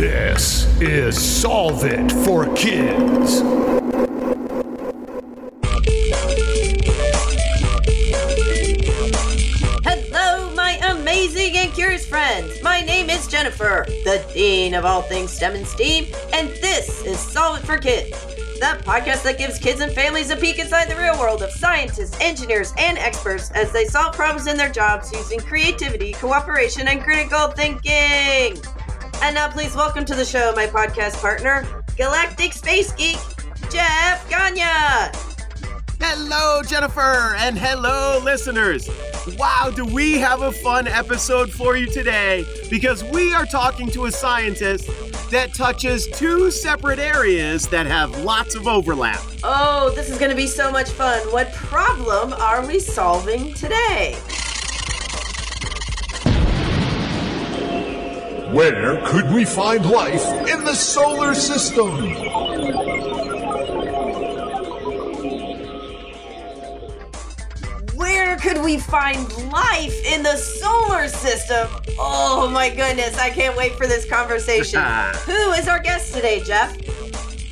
This is Solve It for Kids. Hello, my amazing and curious friends. My name is Jennifer, the Dean of all things STEM and STEAM, and this is Solve It for Kids, the podcast that gives kids and families a peek inside the real world of scientists, engineers, and experts as they solve problems in their jobs using creativity, cooperation, and critical thinking. And now, please welcome to the show my podcast partner, Galactic Space Geek, Jeff Gagne. Hello, Jennifer, and hello, listeners. Wow, do we have a fun episode for you today? Because we are talking to a scientist that touches two separate areas that have lots of overlap. Oh, this is going to be so much fun. What problem are we solving today? Where could we find life in the solar system? Where could we find life in the solar system? Oh my goodness, I can't wait for this conversation. Who is our guest today, Jeff?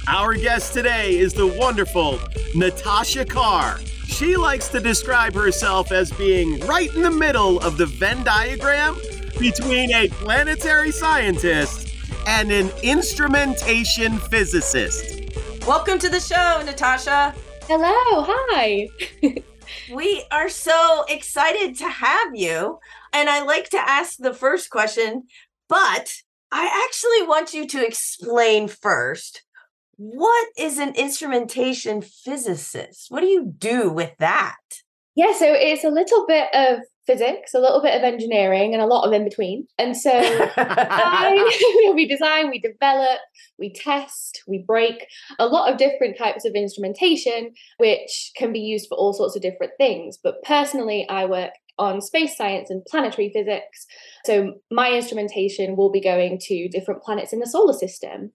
Our guest today is the wonderful Natasha Carr. She likes to describe herself as being right in the middle of the Venn diagram between a planetary scientist and an instrumentation physicist. Welcome to the show, Natasha. Hello, hi. We are so excited to have you. And I like to ask the first question, but I actually want you to explain first what is an instrumentation physicist? What do you do with that? Yeah, so it's a little bit of physics, a little bit of engineering, and a lot of in between. And so I, we design, we develop, we test, we break a lot of different types of instrumentation, which can be used for all sorts of different things. But personally, I work on space science and planetary physics. So my instrumentation will be going to different planets in the solar system.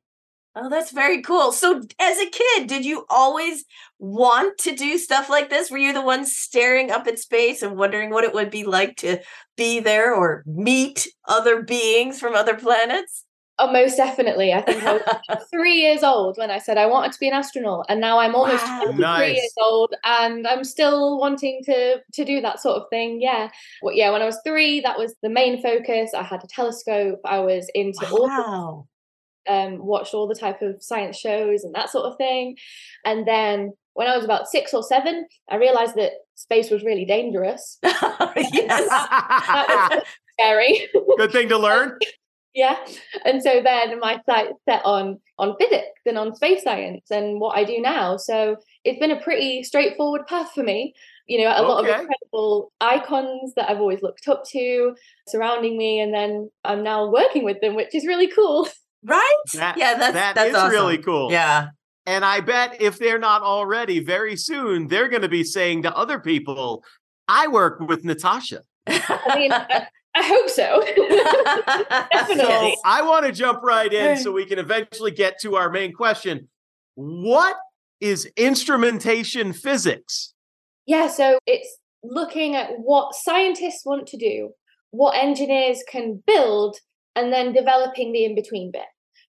Oh, that's very cool. So, as a kid, did you always want to do stuff like this? Were you the one staring up at space and wondering what it would be like to be there or meet other beings from other planets? Oh, most definitely. I think I was three years old when I said I wanted to be an astronaut, and now I'm almost Wow. 23 Nice. years old, and I'm still wanting to to do that sort of thing. Yeah, well, yeah. When I was three, that was the main focus. I had a telescope. I was into all Wow. Um, watched all the type of science shows and that sort of thing. And then when I was about six or seven, I realized that space was really dangerous. yes. That was scary. Good thing to learn. yeah. And so then my sight set on on physics and on space science and what I do now. So it's been a pretty straightforward path for me. You know, a lot of incredible icons that I've always looked up to surrounding me, and then I'm now working with them, which is really cool. Right? That- yeah, that's that that's is awesome. really cool. Yeah. And I bet if they're not already, very soon they're going to be saying to other people, I work with Natasha. I mean, I, I hope so. So I want to jump right in so we can eventually get to our main question. What is instrumentation physics? Yeah, so it's looking at what scientists want to do, what engineers can build, and then developing the in between bit.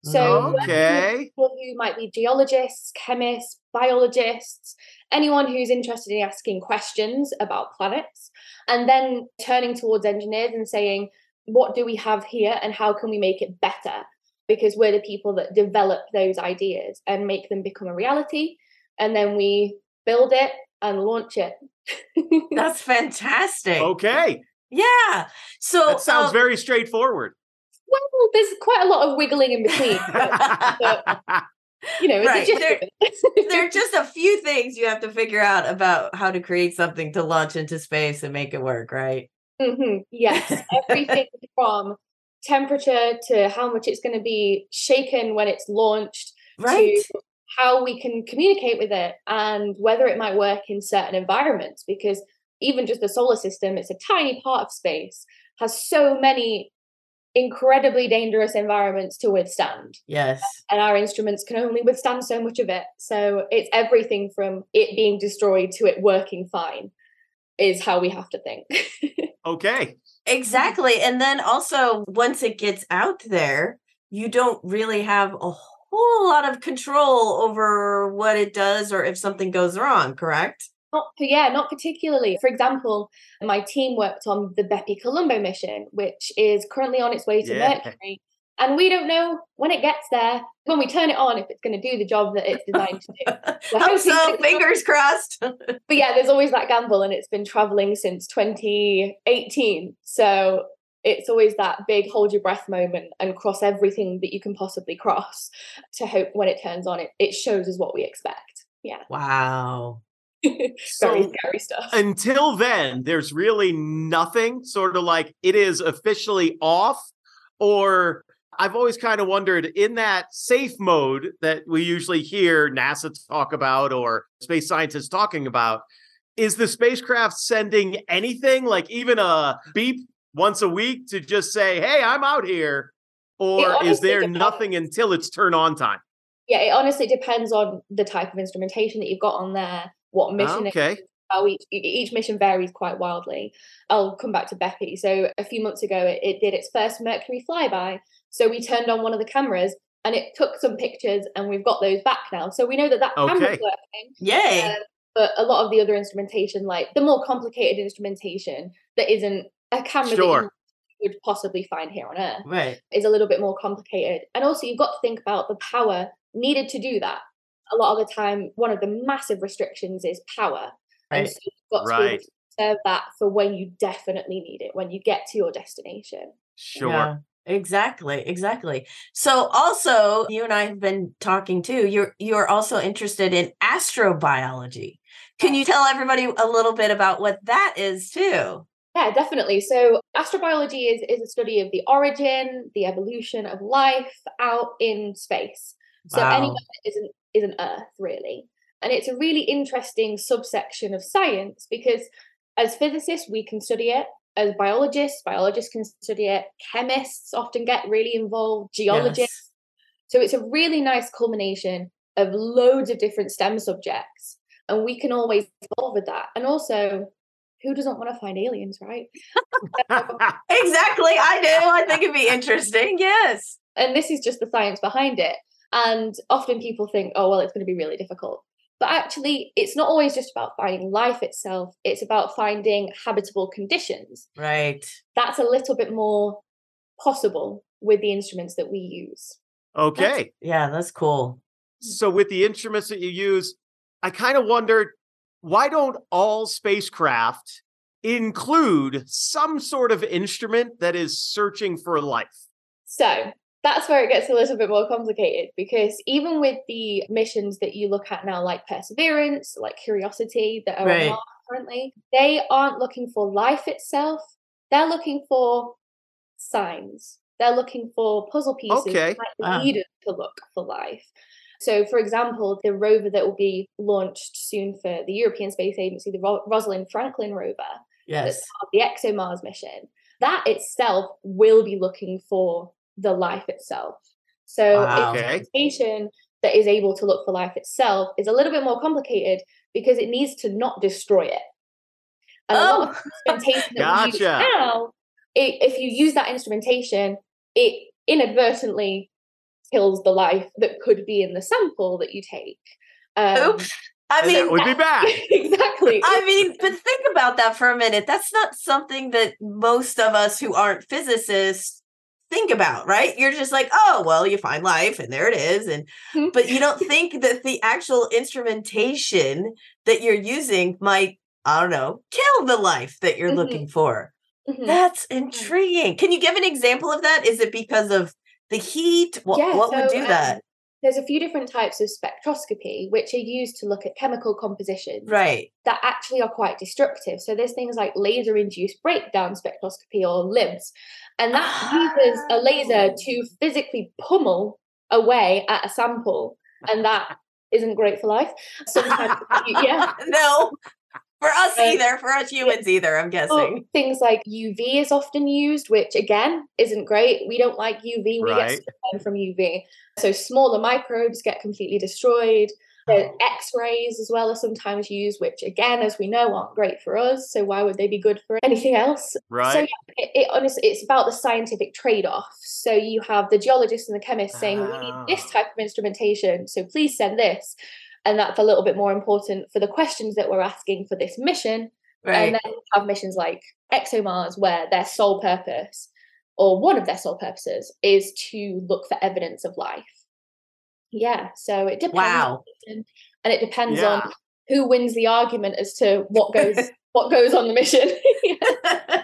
So, working Okay. people who might be geologists, chemists, biologists, anyone who's interested in asking questions about planets, and then turning towards engineers and saying, what do we have here and how can we make it better? Because we're the people that develop those ideas and make them become a reality. And then we build it and launch it. That's fantastic. Okay. Yeah. So That sounds um, very straightforward. Well, there's quite a lot of wiggling in between. but, you know, Right, there- there are just a few things you have to figure out about how to create something to launch into space and make it work, right? hmm Yes, everything from temperature to how much it's going to be shaken when it's launched Right. to how we can communicate with it and whether it might work in certain environments because even just the solar system it's a tiny part of space has so many incredibly dangerous environments to withstand Yes. and our instruments can only withstand so much of it so it's everything from it being destroyed to it working fine is how we have to think okay. Exactly. And then also once it gets out there, you don't really have a whole lot of control over what it does or if something goes wrong, correct? Not, yeah, not particularly. For example, my team worked on the Bepi Colombo mission, which is currently on its way to Yeah. Mercury. And we don't know when it gets there, when we turn it on, if it's going to do the job that it's designed to do. We're oh, Hope so. Fingers crossed. But yeah, there's always that gamble, and it's been traveling since 2018. So it's always that big hold your breath moment and cross everything that you can possibly cross to hope when it turns on, it, it shows us what we expect. Yeah, wow. So scary stuff. until then, there's really nothing sort of like it is officially off, or I've always kind of wondered in that safe mode that we usually hear NASA talk about or space scientists talking about. Is the spacecraft sending anything like even a beep once a week to just say, hey, I'm out here? Or is there depends. nothing until it's turn on time? yeah, it honestly depends on the type of instrumentation that you've got on there, what mission it Okay. how each each mission varies quite wildly. I'll come back to Bepi. So a few months ago, it, it did its first Mercury flyby. So we turned on one of the cameras and it took some pictures, and we've got those back now. So we know that that camera's Okay. working. Yay. Um, but a lot of the other instrumentation, like the more complicated instrumentation that isn't a camera Sure. that you would possibly find here on Earth, right. is a little bit more complicated. And also, you've got to think about the power needed to do that. A lot of the time, one of the massive restrictions is power. And so you've got to be able Right. to reserve that for when you definitely need it, when you get to your destination. Sure. Yeah, exactly, exactly. So also, you and I have been talking too. You're you're also interested in astrobiology. Can you tell everybody a little bit about what that is too? Yeah, definitely. So astrobiology is, is a study of the origin, the evolution of life out in space. So Wow. anywhere that isn't isn't Earth really. And it's a really interesting subsection of science because as physicists we can study it, as biologists, biologists can study it, chemists often get really involved, geologists. Yes. So it's a really nice culmination of loads of different STEM subjects. And we can always evolve with that. And also, who doesn't want to find aliens, right? Exactly, I do. I think it'd be interesting. Yes. and this is just the science behind it. And often people think, oh, well, it's going to be really difficult. But actually, it's not always just about finding life itself, it's about finding habitable conditions. Right. That's a little bit more possible with the instruments that we use. okay. Yeah, that's cool. Hmm. So with the instruments that you use, I kind of wondered why don't all spacecraft include some sort of instrument that is searching for life? So that's where it gets a little bit more complicated because even with the missions that you look at now, like Perseverance, like Curiosity, that are Right. on Mars currently, they aren't looking for life itself. They're looking for signs. They're looking for puzzle pieces Okay. that Ah. lead to look for life. So, for example, the rover that will be launched soon for the European Space Agency, the Ro- Rosalind Franklin rover, Yes. that's part of the ExoMars mission, that itself will be looking for the life itself. So Wow. a Okay. instrumentation that is able to look for life itself is a little bit more complicated because it needs to not destroy it. And a lot of Oh, instrumentation that we use Gotcha. now, i if you use that instrumentation, it inadvertently kills the life that could be in the sample that you take. Um, Oops. I And that mean, would be bad. exactly. I mean, but think about that for a minute. That's not something that most of us who aren't physicists think about, right? You're just like, oh, well, you find life and there it is. And Mhm. but you don't think that the actual instrumentation that you're using might, I don't know, kill the life that you're Mhm. looking for. Mhm. That's intriguing. Can you give an example of that? Is it because of the heat? What, Yeah, what would do um, that? There's a few different types of spectroscopy which are used to look at chemical compositions Right. that actually are quite destructive. So there's things like laser induced breakdown spectroscopy or LIBS. And that uses a laser Oh. to physically pummel away at a sample. And that isn't great for life. Sometimes, you- yeah. no. For us Um, either, for us humans either, I'm Or guessing. things like UV is often used, which again isn't great. We don't like UV. We Right. get sunburn from UV. So smaller microbes get completely destroyed. The X-rays as well are sometimes used, which again, as we know, aren't great for us. So why would they be good for anything else? Right. So yeah, it, it honestly, it's about the scientific trade-off. So you have the geologist and the chemist saying, "We need Ah. this type of instrumentation, so please send this," and that's a little bit more important for the questions that we're asking for this mission. Right. And then you have missions like ExoMars, where their sole purpose, or one of their sole purposes, is to look for evidence of life. Yeah, so it depends. Wow. the mission, and it depends Yeah. on who wins the argument as to what goes what goes on the mission.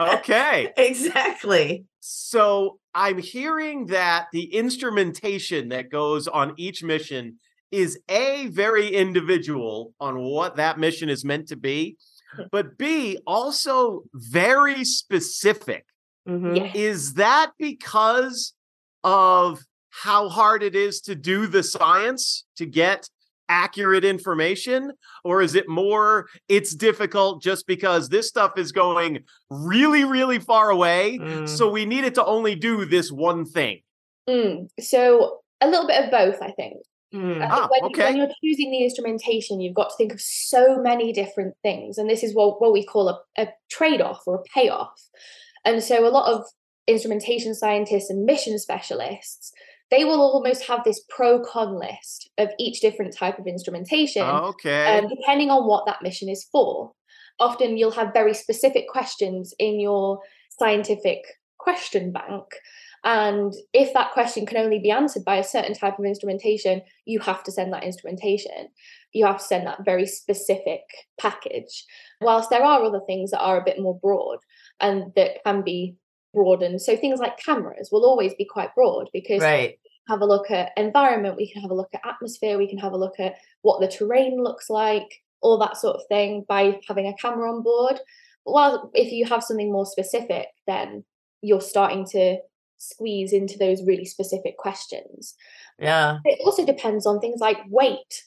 Okay. exactly. So I'm hearing that the instrumentation that goes on each mission is A, very individual on what that mission is meant to be, but B, also very specific. Mhm. yeah. Is that because of how hard it is to do the science to get accurate information? Or is it more it's difficult just because this stuff is going really, really far away? Mm. So we needed to only do this one thing. Mm, So a little bit of both, I think. Mm. Ah, when, okay. when you're choosing the instrumentation, you've got to think of so many different things. And this is what, what we call a, a trade off or a payoff. And so a lot of instrumentation scientists and mission specialists, they will almost have this pro con list of each different type of instrumentation, Okay. um, depending on what that mission is for. Often you'll have very specific questions in your scientific question bank. And if that question can only be answered by a certain type of instrumentation, you have to send that instrumentation. You have to send that very specific package. Whilst there are other things that are a bit more broad and that can be broadened. So things like cameras will always be quite broad because Right. have a look at environment, we can have a look at atmosphere, we can have a look at what the terrain looks like, all that sort of thing by having a camera on board. But while if you have something more specific, then you're starting to squeeze into those really specific questions. Yeah. It also depends on things like weight,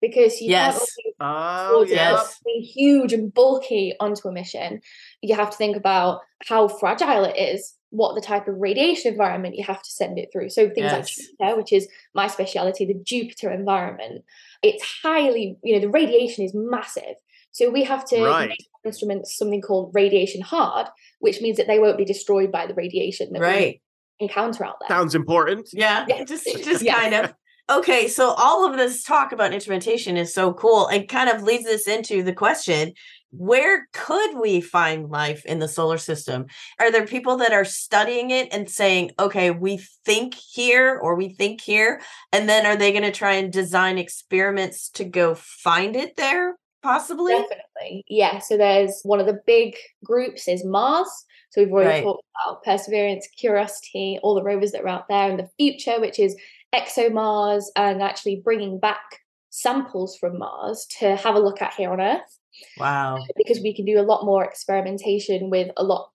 because you Yes. can't always oh, yes. something huge and bulky onto a mission, you have to think about how fragile it is, what the type of radiation environment you have to send it through. So things like Jupiter, which is my speciality, the Jupiter environment, it's highly, you know, the radiation is massive. So we have to Right. make instruments something called radiation hard, which means that they won't be destroyed by the radiation that Right. We encounter all that. Sounds important. Yeah. Yeah. Just just Yeah. kind of. Okay, so all of this talk about instrumentation is so cool and kind of leads us into the question where could we find life in the solar system? Are there people that are studying it and saying, okay, we think here or we think here? And then are they going to try and design experiments to go find it there, possibly? Definitely. Yeah. So there's one of the big groups is Mars. So we've already Right. talked about Perseverance, Curiosity, all the rovers that are out there, and the future, which is ExoMars, and actually bringing back samples from Mars to have a look at here on Earth Wow. because we can do a lot more experimentation with a lot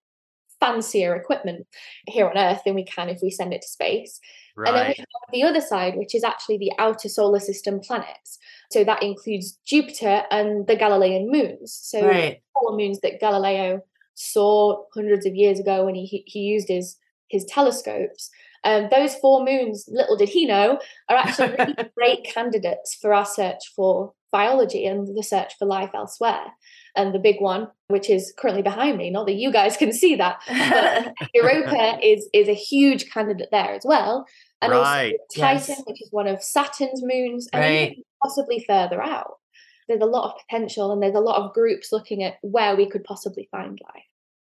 fancier equipment here on Earth than we can if we send it to space. Right. And then we have the other side, which is actually the outer solar system planets. So that includes Jupiter and the Galilean moons. So Right. four moons that Galileo saw hundreds of years ago when he he used his his telescopes. Um, those four moons, little did he know, are actually really great candidates for our search for biology and the search for life elsewhere. And the big one, which is currently behind me, not that you guys can see that, but Europa is is a huge candidate there as well. And Right. also Titan, Yes. which is one of Saturn's moons, and Right. Even possibly further out. There's a lot of potential and there's a lot of groups looking at where we could possibly find life.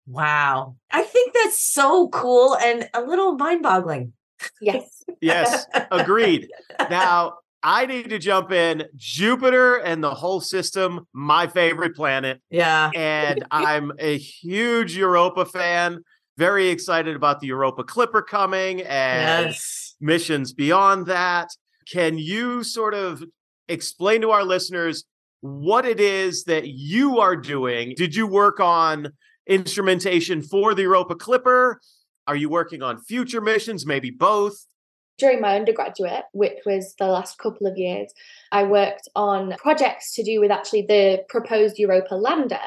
Wow. I think that's so cool and a little mind boggling. Yes. Yes. Agreed. Now, I need to jump in. Jupiter and the whole system, my favorite planet. Yeah. And I'm a huge Europa fan. Very excited about the Europa Clipper coming and Yes. missions beyond that. Can you sort of explain to our listeners what it is that you are doing? Did you work on instrumentation for the Europa Clipper? Are you working on future missions? Maybe both? During my undergraduate, which was the last couple of years, I worked on projects to do with actually the proposed Europa lander.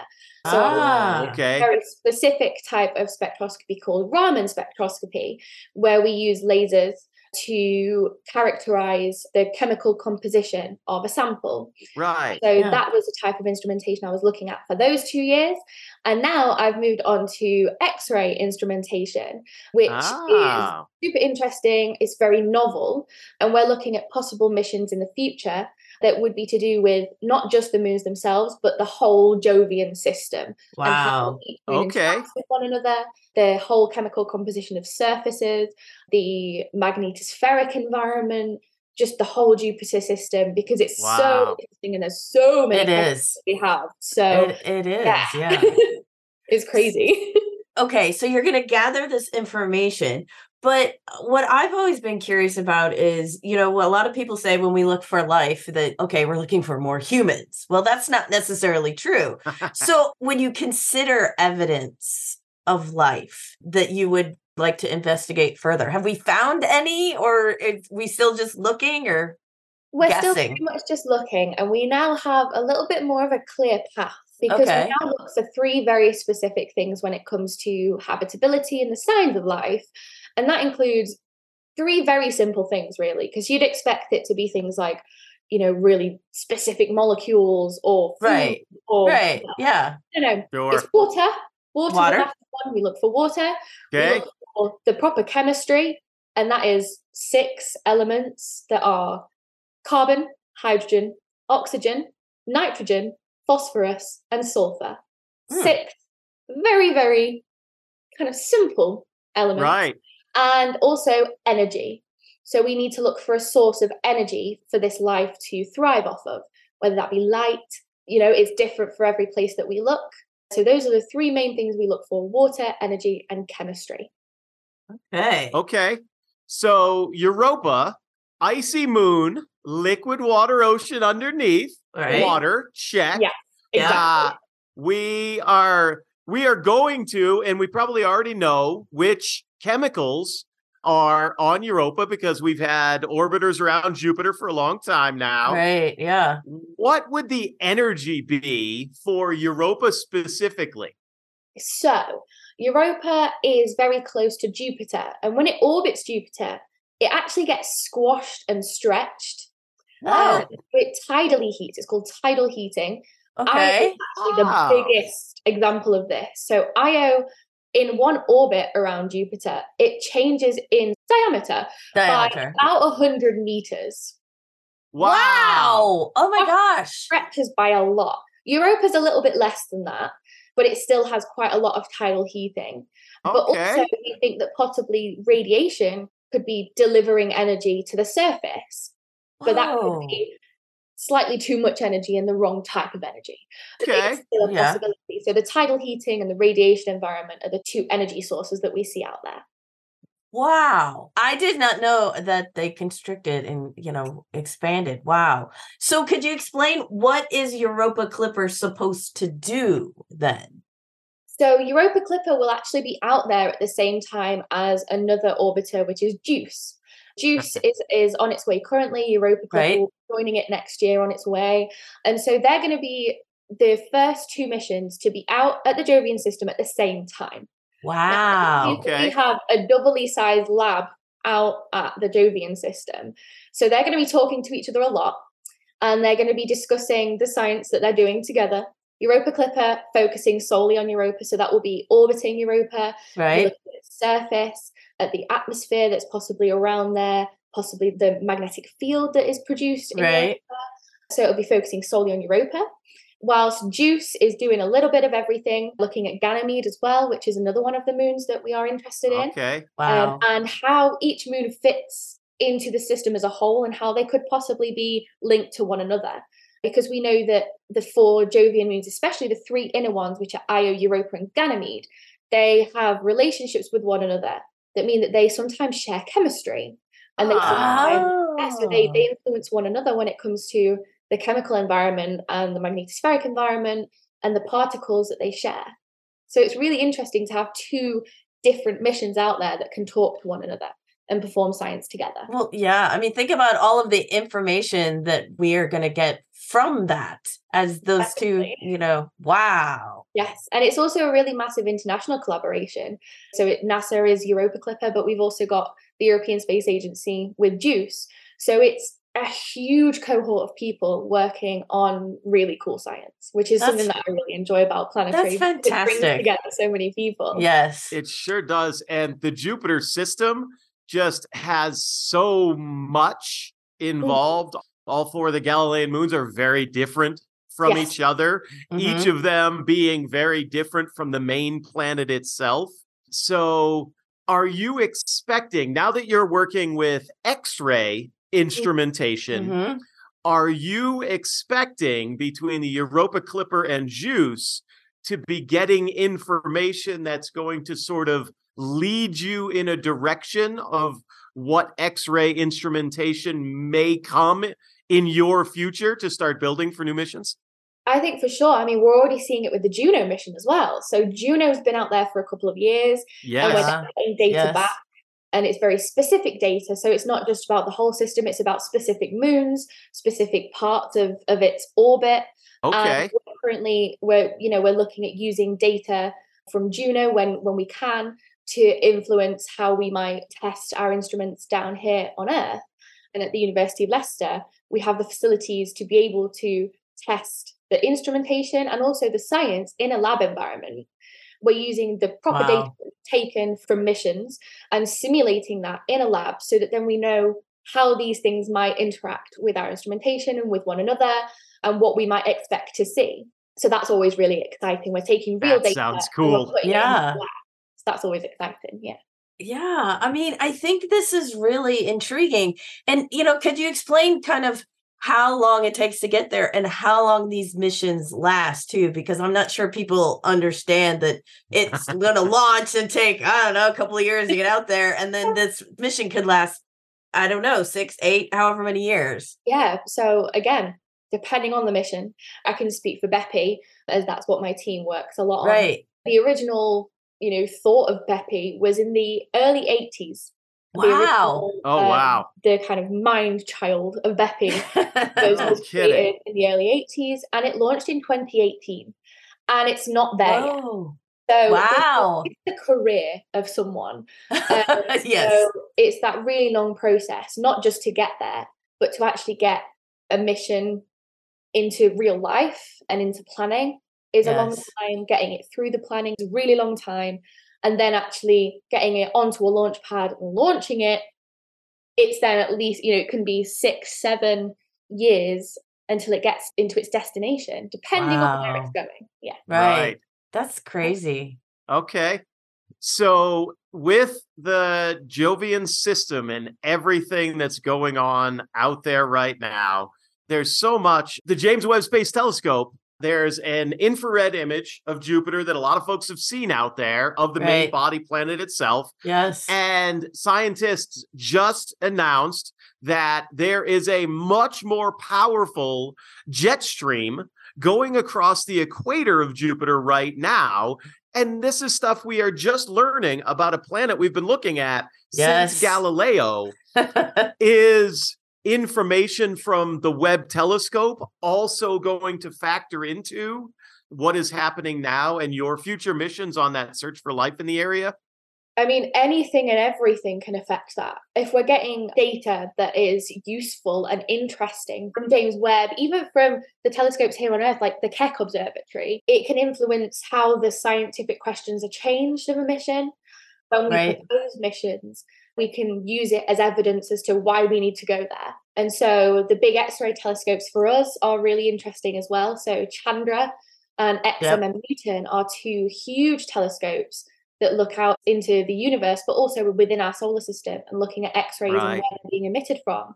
So Ah. Okay. very specific type of spectroscopy called Raman spectroscopy, where we use lasers to characterize the chemical composition of a sample. Right. So Yeah. that was the type of instrumentation I was looking at for those two years. And now I've moved on to X ray instrumentation, which Ah. is super interesting. It's very novel. And we're looking at possible missions in the future that would be to do with not just the moons themselves, but the whole Jovian system. Wow. Okay. with one another, the whole chemical composition of surfaces, the magnetospheric environment, just the whole Jupiter system, because it's Wow. so interesting and there's so many It is. we have. So It, it is. yeah, Yeah. it's crazy. okay, so you're going to gather this information. But uh, what I've always been curious about is, you know, a lot of people say when we look for life that, okay, we're looking for more humans. Well, that's not necessarily true. so when you consider evidence of life that you would like to investigate further, have we found any or is we still just looking or? We're still pretty much just looking, and we now have a little bit more of a clear path because Okay. we now look for three very specific things when it comes to habitability and the signs of life. And that includes three very simple things, really, because you'd expect it to be things like, you know, really specific molecules or food Right. or Right. Yeah. you know, Sure. it's water. Water's Water. the one. We look for water. We Okay. look for the proper chemistry, and that is six elements that are carbon, hydrogen, oxygen, nitrogen, phosphorus, and sulfur. Hmm. Six very, very kind of simple elements. Right. And also energy. So we need to look for a source of energy for this life to thrive off of, whether that be light, you know, it's different for every place that we look. So those are the three main things we look for water, energy, and chemistry. Okay. Okay. So Europa, icy moon, liquid water ocean underneath, Right. water, check. Yeah, Yeah. Uh, we are we are going to, and we probably already know which chemicals are on Europa because we've had orbiters around Jupiter for a long time now. Right. Yeah. What would the energy be for Europa specifically? So Europa is very close to Jupiter, and when it orbits Jupiter, it actually gets squashed and stretched. Oh, it tidally heats. It's called tidal heating. Io okay. is actually Ah. the biggest example of this. So Io, in one orbit around Jupiter, it changes in diameter, Diameter. by about 100 meters. Wow. Oh my gosh. Stretches by a lot. Europa's a little bit less than that, but it still has quite a lot of tidal heating. But also, we think that possibly radiation could be delivering energy to the surface. But that could be slightly too much energy and the wrong type of energy. Okay. It's still a Yeah. So the tidal heating and the radiation environment are the two energy sources that we see out there. Wow. I did not know that they constricted and, you know, expanded. Wow. So could you explain what is Europa Clipper supposed to do then? So Europa Clipper will actually be out there at the same time as another orbiter, which is JUICE. JUICE is, is on its way currently. Europa Clipper Right. will joining it next year on its way. And so they're going to be the first two missions to be out at the Jovian system at the same time. Wow. Okay. We have a doubly sized lab out at the Jovian system. So they're going to be talking to each other a lot and they're going to be discussing the science that they're doing together. Europa Clipper focusing solely on Europa. So that will be orbiting Europa, Right. looking at its surface, at the atmosphere that's possibly around there, possibly the magnetic field that is produced in Right. Europa. So it'll be focusing solely on Europa. Whilst Juice is doing a little bit of everything, looking at Ganymede as well, which is another one of the moons that we are interested in, Okay. Wow. um, and how each moon fits into the system as a whole and how they could possibly be linked to one another. Because we know that the four Jovian moons, especially the three inner ones, which are Io, Europa, and Ganymede, they have relationships with one another that mean that they sometimes share chemistry. And they yeah, so they, Oh. they influence one another when it comes to the chemical environment and the magnetospheric environment and the particles that they share. So it's really interesting to have two different missions out there that can talk to one another and perform science together. Well, yeah. I mean, think about all of the information that we are going to get from that as those Definitely. two, you know, wow. Yes, and it's also a really massive international collaboration. So it, NASA is Europa Clipper, but we've also got the European Space Agency with JUICE. So it's a huge cohort of people working on really cool science, which is That's- something that I really enjoy about planetary. That's It brings fantastic. together so many people. Yes. It sure does. And the Jupiter system just has so much involved. All four of the Galilean moons are very different from Yes. each other, each Mhm. of them being very different from the main planet itself. So, are you expecting, now that you're working with X ray instrumentation, Mhm. are you expecting between the Europa Clipper and Juice to be getting information that's going to sort of lead you in a direction of what X-ray instrumentation may come in your future to start building for new missions? I think for sure. I mean, we're already seeing it with the Juno mission as well. So Juno's been out there for a couple of years, and we're Yeah. getting data Yes. back. And it's very specific data. So it's not just about the whole system, it's about specific moons, specific parts of, of its orbit. Okay. And we're currently we're you know we're looking at using data from Juno when when we can to influence how we might test our instruments down here on Earth. And at the University of Leicester, we have the facilities to be able to test the instrumentation and also the science in a lab environment. We're using the proper data taken from missions and simulating that in a lab so that then we know how these things might interact with our instrumentation and with one another and what we might expect to see. So that's always really exciting. We're taking real That data. sounds cool. putting it in the Yeah. So that's always exciting. Yeah. Yeah, I mean, I think this is really intriguing. And, you know, could you explain kind of how long it takes to get there and how long these missions last, too? Because I'm not sure people understand that it's going to launch and take, I don't know, a couple of years to get out there. And then this mission could last, I don't know, six, eight, however many years. Yeah. So again, depending on the mission, I can speak for Bepi as that's what my team works a lot on. Right. The original, you know, thought of Bepi was in the early 80s. Wow. original, Oh, um, wow. The kind of mind child of Bepi was, No was kidding. created in the early 80s and it launched in 2018. And it's not there yet. So this- Wow. it's the career of someone. Um, yes. So it's that really long process, not just to get there, but to actually get a mission into real life and into planning is a long time. Getting it through the planning is a really long time. And then actually getting it onto a launch pad and launching it, it's then at least, you know, it can be six, seven years until it gets into its destination, depending on where it's going. Yeah. right. That's crazy. Okay. So, with the Jovian system and everything that's going on out there right now, there's so much. The James Webb Space Telescope, there's an infrared image of Jupiter that a lot of folks have seen out there of the main body planet itself. Yes. And scientists just announced that there is a much more powerful jet stream going across the equator of Jupiter right now. And this is stuff we are just learning about a planet we've been looking at Yes. since Galileo. Is information from the Webb telescope also going to factor into what is happening now and your future missions on that search for life in the area? I mean, anything and everything can affect that. If we're getting data that is useful and interesting from James Webb, even from the telescopes here on Earth, like the Keck Observatory, it can influence how the scientific questions are changed of a mission. When we Right. propose missions, we can use it as evidence as to why we need to go there. And so the big X ray telescopes for us are really interesting as well. So Chandra and XMM Newton are two huge telescopes that look out into the universe, but also within our solar system and looking at X rays Right. and where they're being emitted from.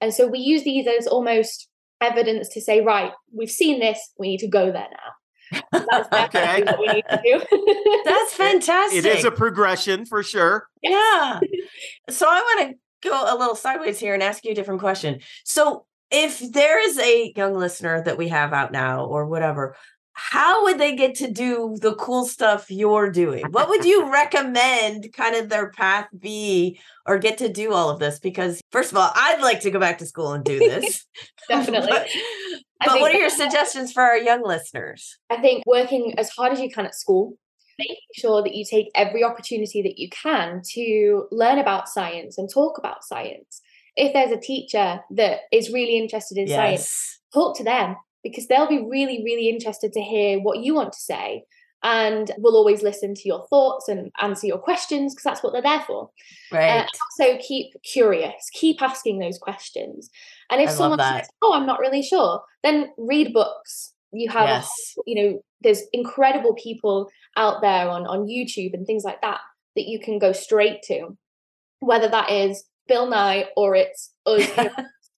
And so we use these as almost evidence to say, right, we've seen this, we need to go there now. That's Okay. what we need to do. That's fantastic. It is a progression for sure. yeah. So I want to go a little sideways here and ask you a different question. So if there is a young listener that we have out now or whatever, how would they get to do the cool stuff you're doing? What would you recommend kind of their path be or get to do all of this? Because first of all, I'd like to go back to school and do this. Definitely. but but what are your suggestions for our young listeners? I think working as hard as you can at school making sure that you take every opportunity that you can to learn about science and talk about science. If there's a teacher that is really interested in science, talk to them because they'll be really, really interested to hear what you want to say. And will always listen to your thoughts and answer your questions because that's what they're there for. Uh, Right. also keep curious, keep asking those questions. And if I someone says, "Oh, I'm not really sure," then read books. You have, a yes. you know, there's incredible people out there on on YouTube and things like that that you can go straight to, whether that is Bill Nye or it's us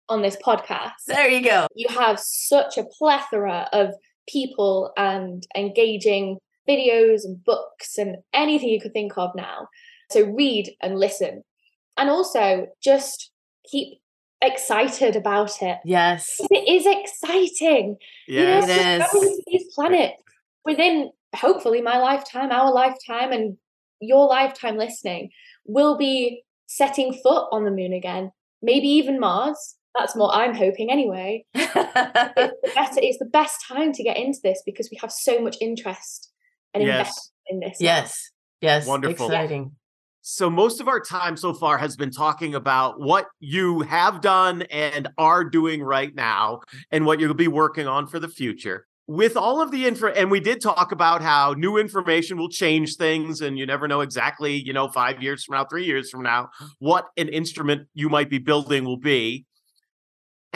on this podcast. There you go. You have such a plethora of people and engaging videos and books and anything you could think of now. So read and listen. And also just keep excited about it. Yes. It is exciting. Yes. It You know, is. go into these planets within hopefully my lifetime, our lifetime, and your lifetime listening, will be setting foot on the moon again. Maybe even Mars. That's what I'm hoping anyway. It's the best, it's the best time to get into this because we have so much interest and Yes. investment in this. now. yes. Yes. Wonderful. Exciting. So most of our time so far has been talking about what you have done and are doing right now and what you'll be working on for the future. With all of the info and we did talk about how new information will change things and you never know exactly, you know, 5 years from now, 3 years from now what an instrument you might be building will be.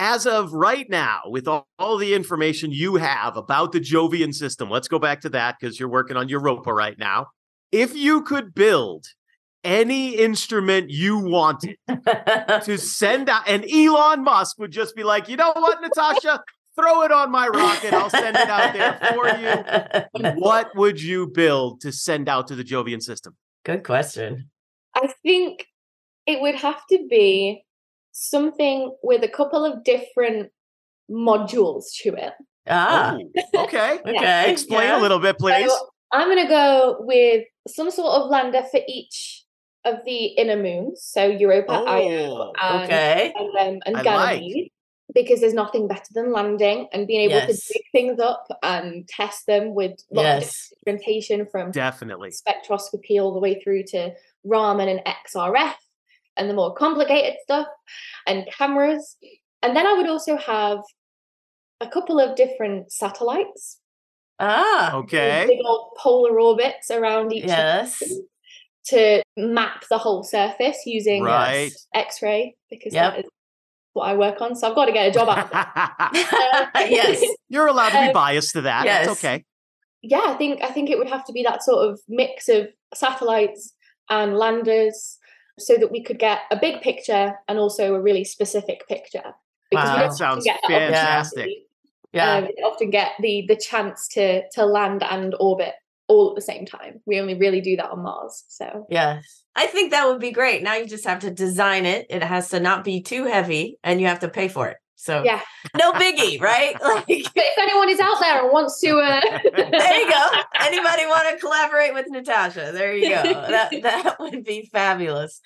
As of right now, with all, all the information you have about the Jovian system, let's go back to that because you're working on Europa right now. If you could build any instrument you wanted to send out, and Elon Musk would just be like, you know what, Natasha, throw it on my rocket. I'll send it out there for you. What would you build to send out to the Jovian system? Good question. I think it would have to be something with a couple of different modules to it. Ah. Oh, okay. Okay. Explain yeah. a little bit, please. So I'm going to go with some sort of lander for each of the inner moons. So Europa, Io, Oh, and, Okay. and, um, and Ganymede. Because there's nothing better than landing and being able Yes. to dig things up and test them with lots of instrumentation from definitely. spectroscopy all the way through to Raman and XRF and the more complicated stuff and cameras. And then I would also have a couple of different satellites, Ah. Okay. big old polar orbits around each of Yes. to map the whole surface using Right. X-ray because Yep. that is what I work on. So I've got to get a job out. of it. yes. You're allowed to be Um, biased to that. yes. It's okay. yeah, I think I think it would have to be that sort of mix of satellites and landers, so that we could get a big picture and also a really specific picture. Wow. we That often sounds get that fantastic. Yeah. Um, we often get the the chance to to land and orbit all at the same time. We only really do that on Mars. So Yes. I think that would be great. Now you just have to design it. It has to not be too heavy and you have to pay for it. So yeah. no biggie, right? Like if anyone is out there and wants to, uh, there you go. Anybody want to collaborate with Natasha? There you go. That that would be fabulous.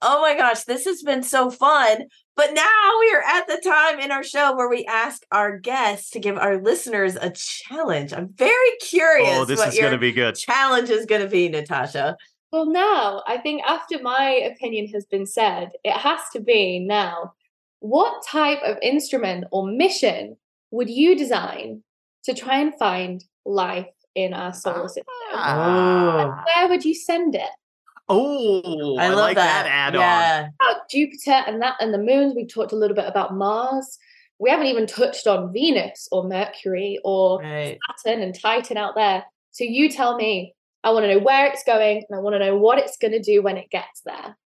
Oh my gosh, this has been so fun. But now we are at the time in our show where we ask our guests to give our listeners a challenge. I'm very curious Oh, this what is your going to be good. challenge is going to be, Natasha. Well, now I think after my opinion has been said, it has to be now. What type of instrument or mission would you design to try and find life in our solar system? Ah. Where would you send it? Oh, I, I, love like that, that. add on. yeah. About Jupiter and that and the moons. We've talked a little bit about Mars. We haven't even touched on Venus or Mercury or Right. Saturn and Titan out there. So you tell me. I want to know where it's going and I want to know what it's going to do when it gets there.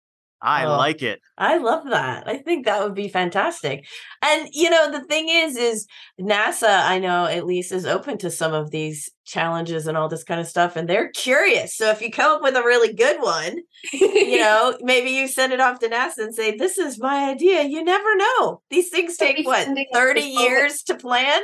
I Oh. like it. I love that. I think that would be fantastic. And you know, the thing is, is NASA, I know at least is open to some of these challenges and all this kind of stuff, and they're curious. So if you come up with a really good one, you know, maybe you send it off to NASA and say, This is my idea. You never know. These things take what, 30 years to plan?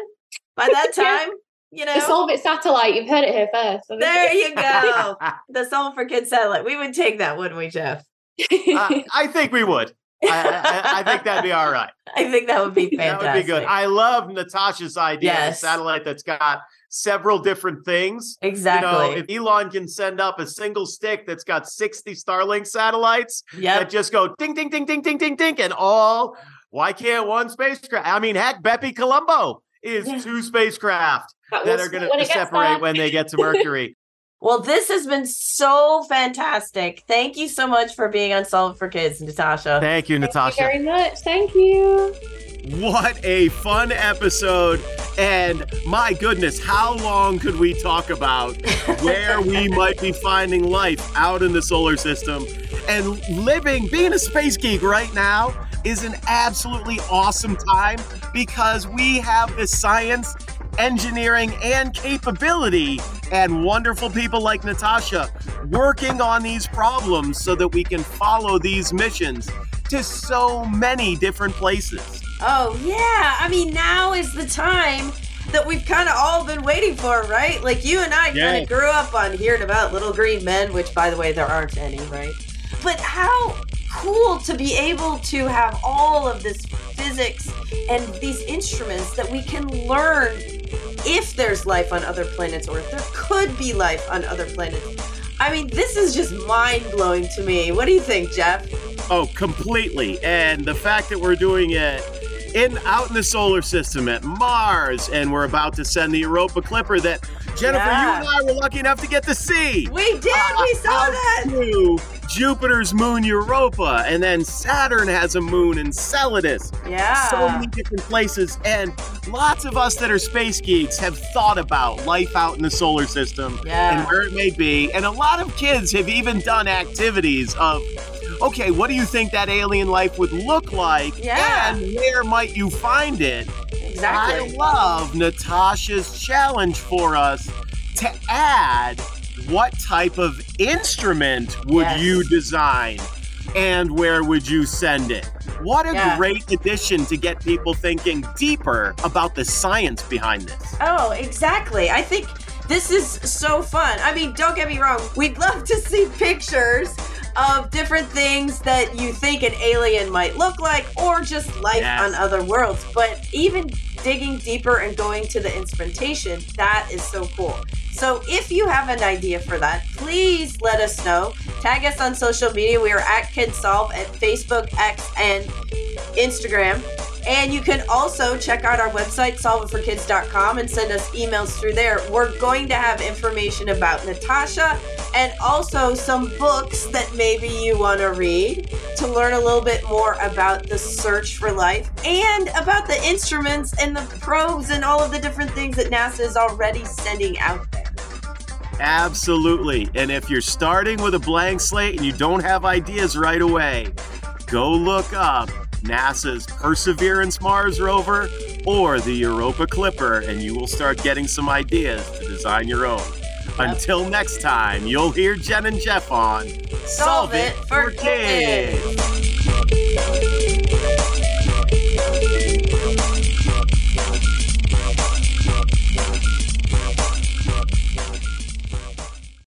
By that Yeah. time, you know. The Solvit satellite, you've heard it here first. there you? you go. the Solve for Kids satellite. We would take that, wouldn't we, Jeff? Uh, I think we would. I, I, I think that'd be all right. I think that would be fantastic. That would be good. I love Natasha's idea of a satellite that's got several different things. Exactly. You know, if Elon can send up a single stick that's got 60 Starlink satellites yep. that just go ding, ding, ding, ding, ding, ding, ding, and all, why can't one spacecraft? I mean, heck, Bepi Colombo is Yeah. two spacecraft That that are going to separate when they get to Mercury. Well, this has been so fantastic. Thank you so much for being on Solve for Kids, Natasha. Thank you, Natasha. Thank Natasha. you very much. Thank you. What a fun episode. And my goodness, how long could we talk about where we might be finding life out in the solar system? And living, being a space geek right now is an absolutely awesome time because we have the science, engineering, and capability and wonderful people like Natasha working on these problems so that we can follow these missions to so many different places. Oh, yeah. I mean, now is the time that we've kind of all been waiting for, right? Like you and I kind of grew up on hearing about little green men, which, by the way, there aren't any, right? But how cool to be able to have all of this physics and these instruments that we can learn if there's life on other planets or if there could be life on other planets. I mean, this is just mind blowing to me. What do you think, Jeff? Oh, completely. And the fact that we're doing it in out in the solar system at Mars, and we're about to send the Europa Clipper that Jennifer, Yeah. you and I were lucky enough to get to see. We did. we saw that. to Jupiter's moon Europa, and then Saturn has a moon Enceladus. Yeah. So many different places, and lots of us that are space geeks have thought about life out in the solar system Yeah. and where it may be. And a lot of kids have even done activities of, okay, what do you think that alien life would look like? Yeah. And where might you find it? exactly. I love Natasha's challenge for us to add what type of instrument would Yes. you design and where would you send it? What a Yeah. great addition to get people thinking deeper about the science behind this. Oh, exactly. I think this is so fun. I mean, don't get me wrong. We'd love to see pictures of different things that you think an alien might look like or just life Yes. on other worlds. But even digging deeper and going to the instrumentation, that is so cool. So if you have an idea for that, please let us know. Tag us on social media. We are at KidSolve at Facebook, X, and Instagram. And you can also check out our website, solveitforkids.com, and send us emails through there. We're going to have information about Natasha and also some books that maybe you want to read to learn a little bit more about the search for life and about the instruments and the probes and all of the different things that NASA is already sending out there. Absolutely. And if you're starting with a blank slate and you don't have ideas right away, go look up NASA's Perseverance Mars rover, or the Europa Clipper, and you will start getting some ideas to design your own. Until next time, you'll hear Jen and Jeff on Solve, It for Kids.